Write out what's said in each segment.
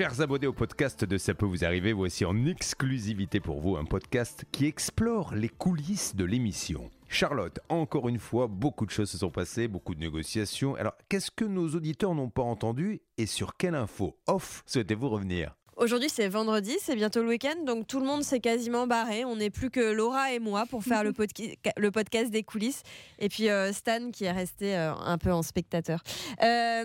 Chers abonnés au podcast de Ça peut vous arriver, voici en exclusivité pour vous un podcast qui explore les coulisses de l'émission. Charlotte, encore une fois, beaucoup de choses se sont passées, beaucoup de négociations. Alors, qu'est-ce que nos auditeurs n'ont pas entendu et sur quelle info off souhaitez-vous revenir? Aujourd'hui, c'est vendredi, c'est bientôt le week-end, donc tout le monde s'est quasiment barré. On n'est plus que Laura et moi pour faire le, le podcast des coulisses. Et puis euh, Stan qui est resté euh, un peu en spectateur. Euh...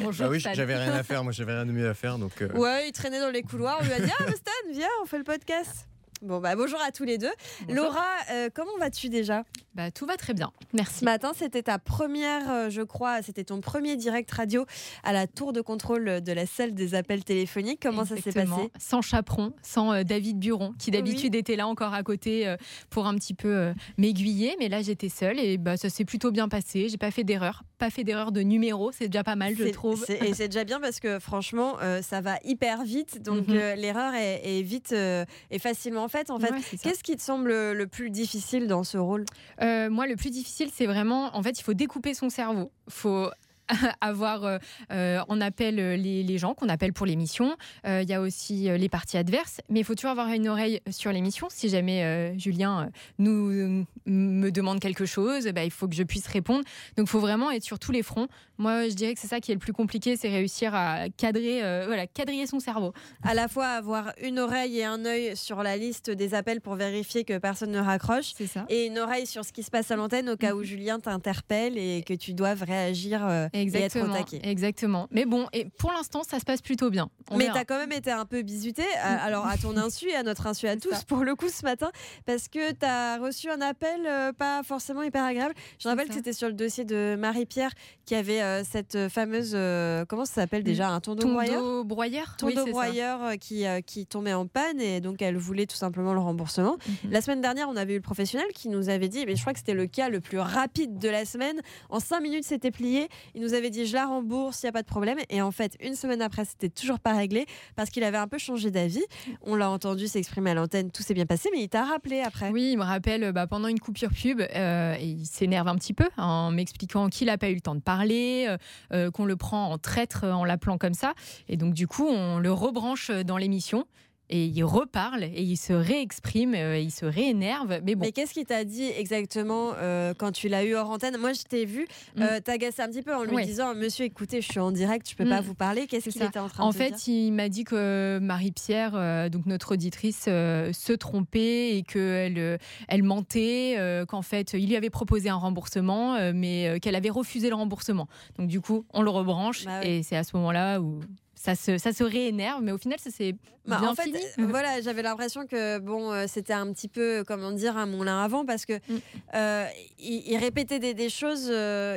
Bonjour. Ah oui, j'avais rien à faire. Moi, j'avais rien de mieux à faire. Donc euh. Ouais, il traînait dans les couloirs. On lui a dit Ah, Stan, viens, on fait le podcast. Bon, bah, bonjour à tous les deux. Laura, euh, comment vas-tu déjà? Bah, Tout va très bien, merci. Ce matin, c'était ta première, euh, je crois, c'était ton premier direct radio à la tour de contrôle de la salle des appels téléphoniques. Comment ça s'est passé? Sans chaperon, sans euh, David Buron, qui d'habitude était là encore à côté pour un petit peu m'aiguiller. Mais là, j'étais seule et bah, ça s'est plutôt bien passé. J'ai pas fait d'erreur, pas fait d'erreur de numéro. C'est déjà pas mal, je trouve. Et c'est déjà bien parce que franchement, ça va hyper vite. Donc mhm. l'erreur est, est, vite et facilement en fait. En fait, qu'est-ce qui te semble le plus difficile dans ce rôle? Euh, Moi, le plus difficile, c'est vraiment, en fait, il faut découper son cerveau. faut avoir, euh, euh, on appelle les, gens qu'on appelle pour l'émission. Il y a aussi les parties adverses, mais il faut toujours avoir une oreille sur l'émission. Si jamais Julien nous me demande quelque chose, bah, il faut que je puisse répondre. Donc, il faut vraiment être sur tous les fronts. Moi, je dirais que c'est ça qui est le plus compliqué, c'est réussir à cadrer, voilà, quadriller son cerveau. À la fois avoir une oreille et un œil sur la liste des appels pour vérifier que personne ne raccroche, ça. et une oreille sur ce qui se passe à l'antenne au cas où mhm. Julien t'interpelle et que tu doives réagir. Exactement, Exactement. Mais bon, et pour l'instant, ça se passe plutôt bien. Mais tu as quand même été un peu bisuté, alors à ton insu et à notre insu à tous, pour le coup, ce matin, parce que tu as reçu un appel euh, pas forcément hyper agréable. Je rappelle que c'était sur le dossier de Marie-Pierre qui avait euh, cette fameuse. Euh, comment ça s'appelle déjà Un tondeau broyeur broyeur? Tondeau broyeur qui, qui tombait en panne et donc elle voulait tout simplement le remboursement. Mhm. La semaine dernière, on avait eu le professionnel qui nous avait dit, mais je crois que c'était le cas le plus rapide de la semaine. En cinq minutes, c'était plié. Il nous avait dit je la rembourse, il n'y a pas de problème. Et en fait, une semaine après, c'était toujours pas réglé parce qu'il avait un peu changé d'avis. On l'a entendu s'exprimer à l'antenne, tout s'est bien passé, mais il t'a rappelé après. Oui, il me rappelle bah, pendant une coupure pub, euh, et il s'énerve un petit peu en m'expliquant qu'il n'a pas eu le temps de parler, euh, euh, qu'on le prend en traître en l'appelant comme ça. Et donc, du coup, on le rebranche dans l'émission et il reparle et il se réexprime, euh, il se réénerve. Mais bon. Mais qu'est-ce qu'il t'a dit exactement euh, quand tu l'as eu hors antenne? Moi, je t'ai vu mm. euh, t'agacer un petit peu en lui disant Monsieur, écoutez, je suis en direct, je peux pas mm. vous parler. Qu'est-ce qu'il était en train en de fait, dire? En fait, il m'a dit que Marie-Pierre, donc notre auditrice, se trompait et qu'elle elle mentait, qu'en fait, il lui avait proposé un remboursement, mais qu'elle avait refusé le remboursement. Donc, du coup, on le rebranche bah et c'est à ce moment-là où ça se, ça se réénerve, mais au final, ça s'est bah, bien en fait, fini. Euh, voilà, j'avais l'impression que bon, euh, c'était un petit peu, comment dire, un moulin avant, parce que mm. euh, il, répétait des, choses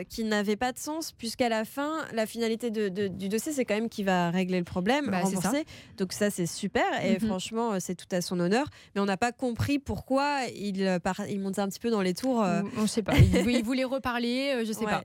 qui n'avaient pas de sens, puisqu'à la fin, la finalité de, du dossier, c'est quand même qu'il va régler le problème, bah, rembourser. Donc ça, c'est super, et mm-hmm. franchement, c'est tout à son honneur. Mais on n'a pas compris pourquoi il, il montait un petit peu dans les tours. On ne sait pas. il, voulait reparler, je sais pas.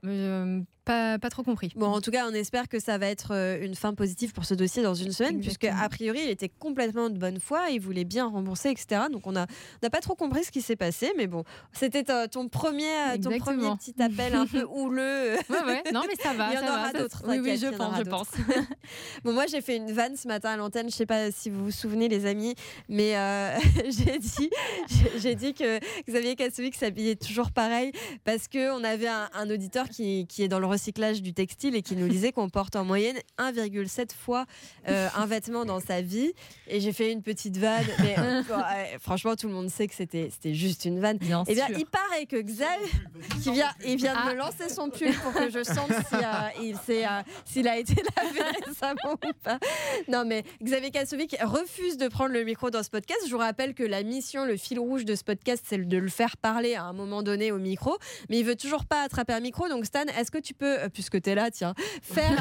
Pas. Pas trop compris. Bon, en tout cas, on espère que ça va être une fin positive pour ce dossier dans une semaine, puisque a priori, il était complètement de bonne foi, il voulait bien rembourser, etc. Donc on n'a pas trop compris ce qui s'est passé, mais bon, c'était ton premier, ton premier petit appel un peu houleux. Ouais, ouais. Non, mais ça va. il y en aura d'autres. Oui, oui, je pense, je pense. bon, moi, j'ai fait une vanne ce matin à l'antenne. Je sais pas si vous vous souvenez, les amis, mais euh, j'ai dit, j'ai dit que Xavier Kassovic s'habillait toujours pareil parce que on avait un, un auditeur qui, qui est dans le recyclage du textile et qui nous disait qu'on porte en moyenne 1,7 fois euh, un vêtement dans sa vie. Et j'ai fait une petite vanne. Mais euh, franchement, tout le monde sait que c'était juste une vanne. et eh bien, il paraît que Xavier, qui vient, il vient de me ah. lancer son pull pour que je sente euh, s'il a été lavé récemment ou pas. Non, mais Xavier Kassovic refuse de prendre le micro dans ce podcast. Je vous rappelle que la mission, le fil rouge de ce podcast, c'est de le faire parler à un moment donné au micro. Mais il veut toujours pas attraper un micro. Donc, Stan, est-ce que tu peux, puisque tu es là, tiens, faire.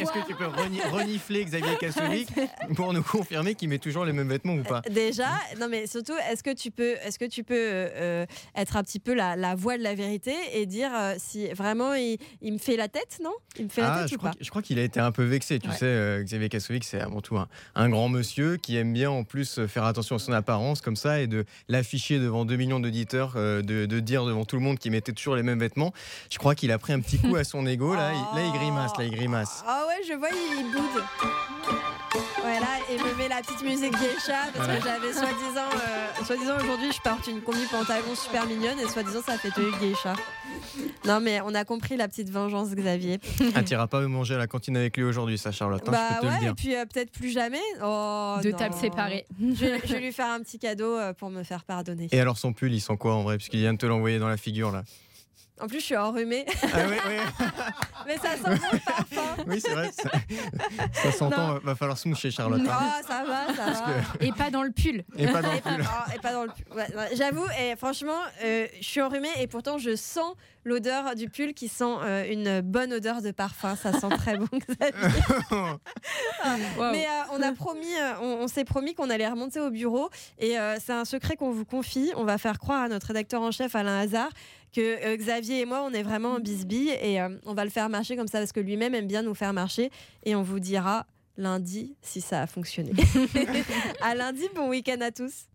Est-ce que tu peux renifler Xavier Kassovic pour nous confirmer qu'il met toujours les mêmes vêtements ou pas? Déjà, non mais surtout, est-ce que tu peux, est-ce que tu peux euh, euh, être un petit peu la, la, voix de la vérité et dire euh, si vraiment il, me fait la tête, non? Il me fait la ah, tête je ou pas? Je crois qu'il a été un peu vexé. Tu sais, Xavier Kassovic, c'est avant tout un, grand monsieur qui aime bien en plus faire attention à son apparence comme ça et de l'afficher devant 2 millions d'auditeurs, de, de, dire devant tout le monde qu'il mettait toujours les mêmes vêtements. Je crois qu'il a pris un petit coup à son ego là, il, là, il grimace, là, il grimace. Ah ouais, je vois, il, il boude. Voilà, et me met la petite musique geisha parce que j'avais soi-disant, euh, soi-disant aujourd'hui je porte une combi pantalon super mignonne et soi-disant ça fait tenue geisha. Non mais on a compris la petite vengeance Xavier. Ah, t'iras pas manger à la cantine avec lui aujourd'hui, ça, Charlotte, hein, je bah peux te ouais, le et dire. puis euh, peut-être plus jamais. Oh, Deux tables séparées. Je, vais- je vais lui faire un petit cadeau euh, pour me faire pardonner. Et alors, son pull, il sent quoi en vrai? Puisqu'il vient de te l'envoyer dans la figure, là. En plus je suis enrhumée, Ah oui, oui, mais ça sent bon le parfum. oui c'est vrai. Ça, ça s'entend, va falloir se moucher, Charlotte. Oh hein. ça va, ça va. Et pas dans le pull. Et pas dans le pull. et pas dans le pull. Ouais, ouais, J'avoue, et franchement, euh, je suis enrhumée et pourtant je sens l'odeur du pull qui sent euh, une bonne odeur de parfum. Ça sent très bon. Xavier. Waouh. Mais euh, on a promis, euh, on, on s'est promis qu'on allait remonter au bureau et euh, c'est un secret qu'on vous confie. On va faire croire à notre rédacteur en chef Alain Hazard que euh, Xavier et moi on est vraiment en bisbille et euh, on va le faire marcher comme ça parce que lui-même aime bien nous faire marcher et on vous dira lundi si ça a fonctionné. à lundi, bon week-end à tous.